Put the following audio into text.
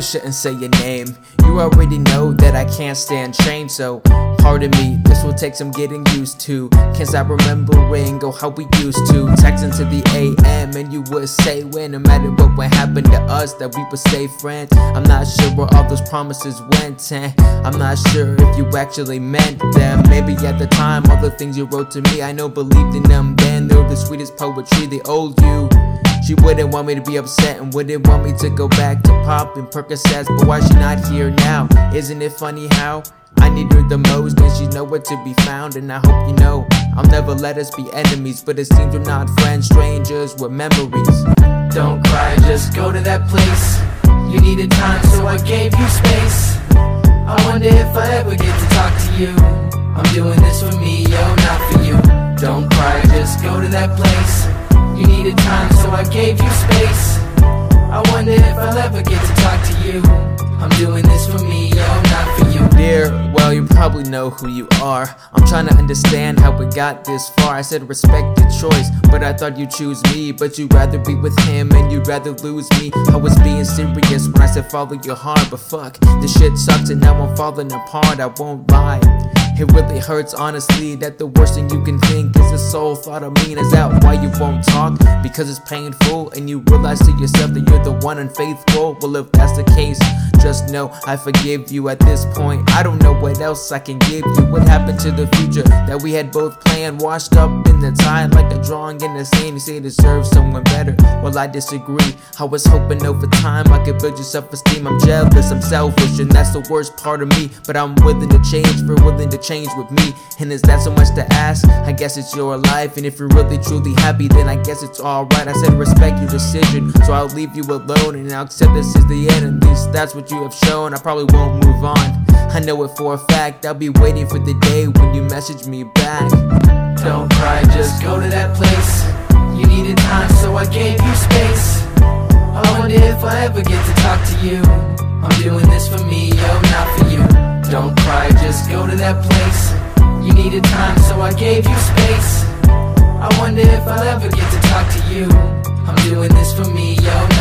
shouldn't say your name. You already know that I can't stand change, so pardon me, this will take some getting used to. Can't stop remembering oh how we used to. Text into the AM, and you would say when, no matter what would happen to us, that we would stay friends. I'm not sure where all those promises went, and I'm not sure if you actually meant them. Maybe at the time, all the things you wrote to me, I know believed in them then. They're the sweetest poetry, they owed you. She wouldn't want me to be upset and wouldn't want me to go back to pop and Percocets, but why she not here now? Isn't it funny how I need her the most and she's nowhere to be found? And I hope you know I'll never let us be enemies, but it seems we're not friends, strangers with memories. Don't cry, just go to that place. You needed time, so I gave you space. I wonder if I ever get to talk to you. I'm doing this for me, yo, not for you. Don't cry, just go to that place. You needed time, so I gave you space. I wonder if I'll ever get to talk to you. I'm doing this for me, yo, not for you. Dear, well, you probably know who you are. I'm trying to understand how we got this far. I said respect the choice, but I thought you'd choose me. But you'd rather be with him and you'd rather lose me. I was being serious when I said follow your heart, but fuck, this shit sucks and now I'm falling apart. I won't lie. It really hurts, honestly, that the worst thing you can think is the sole thought of me. And is that why you won't talk? Because it's painful, and you realize to yourself that you're the one unfaithful. Well, if that's the case, just know I forgive you at this point. I don't know what else I can give you. What happened to the future that we had both planned? Washed up in the tide like a drawing in the sand. You say deserve someone better. Well, I disagree. I was hoping over time I could build your self esteem. I'm jealous, I'm selfish, and that's the worst part of me. But I'm willing to change, for willing to change with me. And is that so much to ask? I guess it's your life. And if you're really truly happy, then I guess it's alright. I said respect your decision, so I'll leave you alone. And I'll accept this is the end. At least that's what you have shown. I probably won't move on. I know it for a fact. I'll be waiting for the day when you message me back. Don't cry, just go to that place. You needed time, so I gave you space. I wonder if I ever get to talk to you. I'm doing this for me, yo, not for you. Don't cry, just go to that place. You needed time, so I gave you space. I wonder if I'll ever get to talk to you. I'm doing this for me, yo,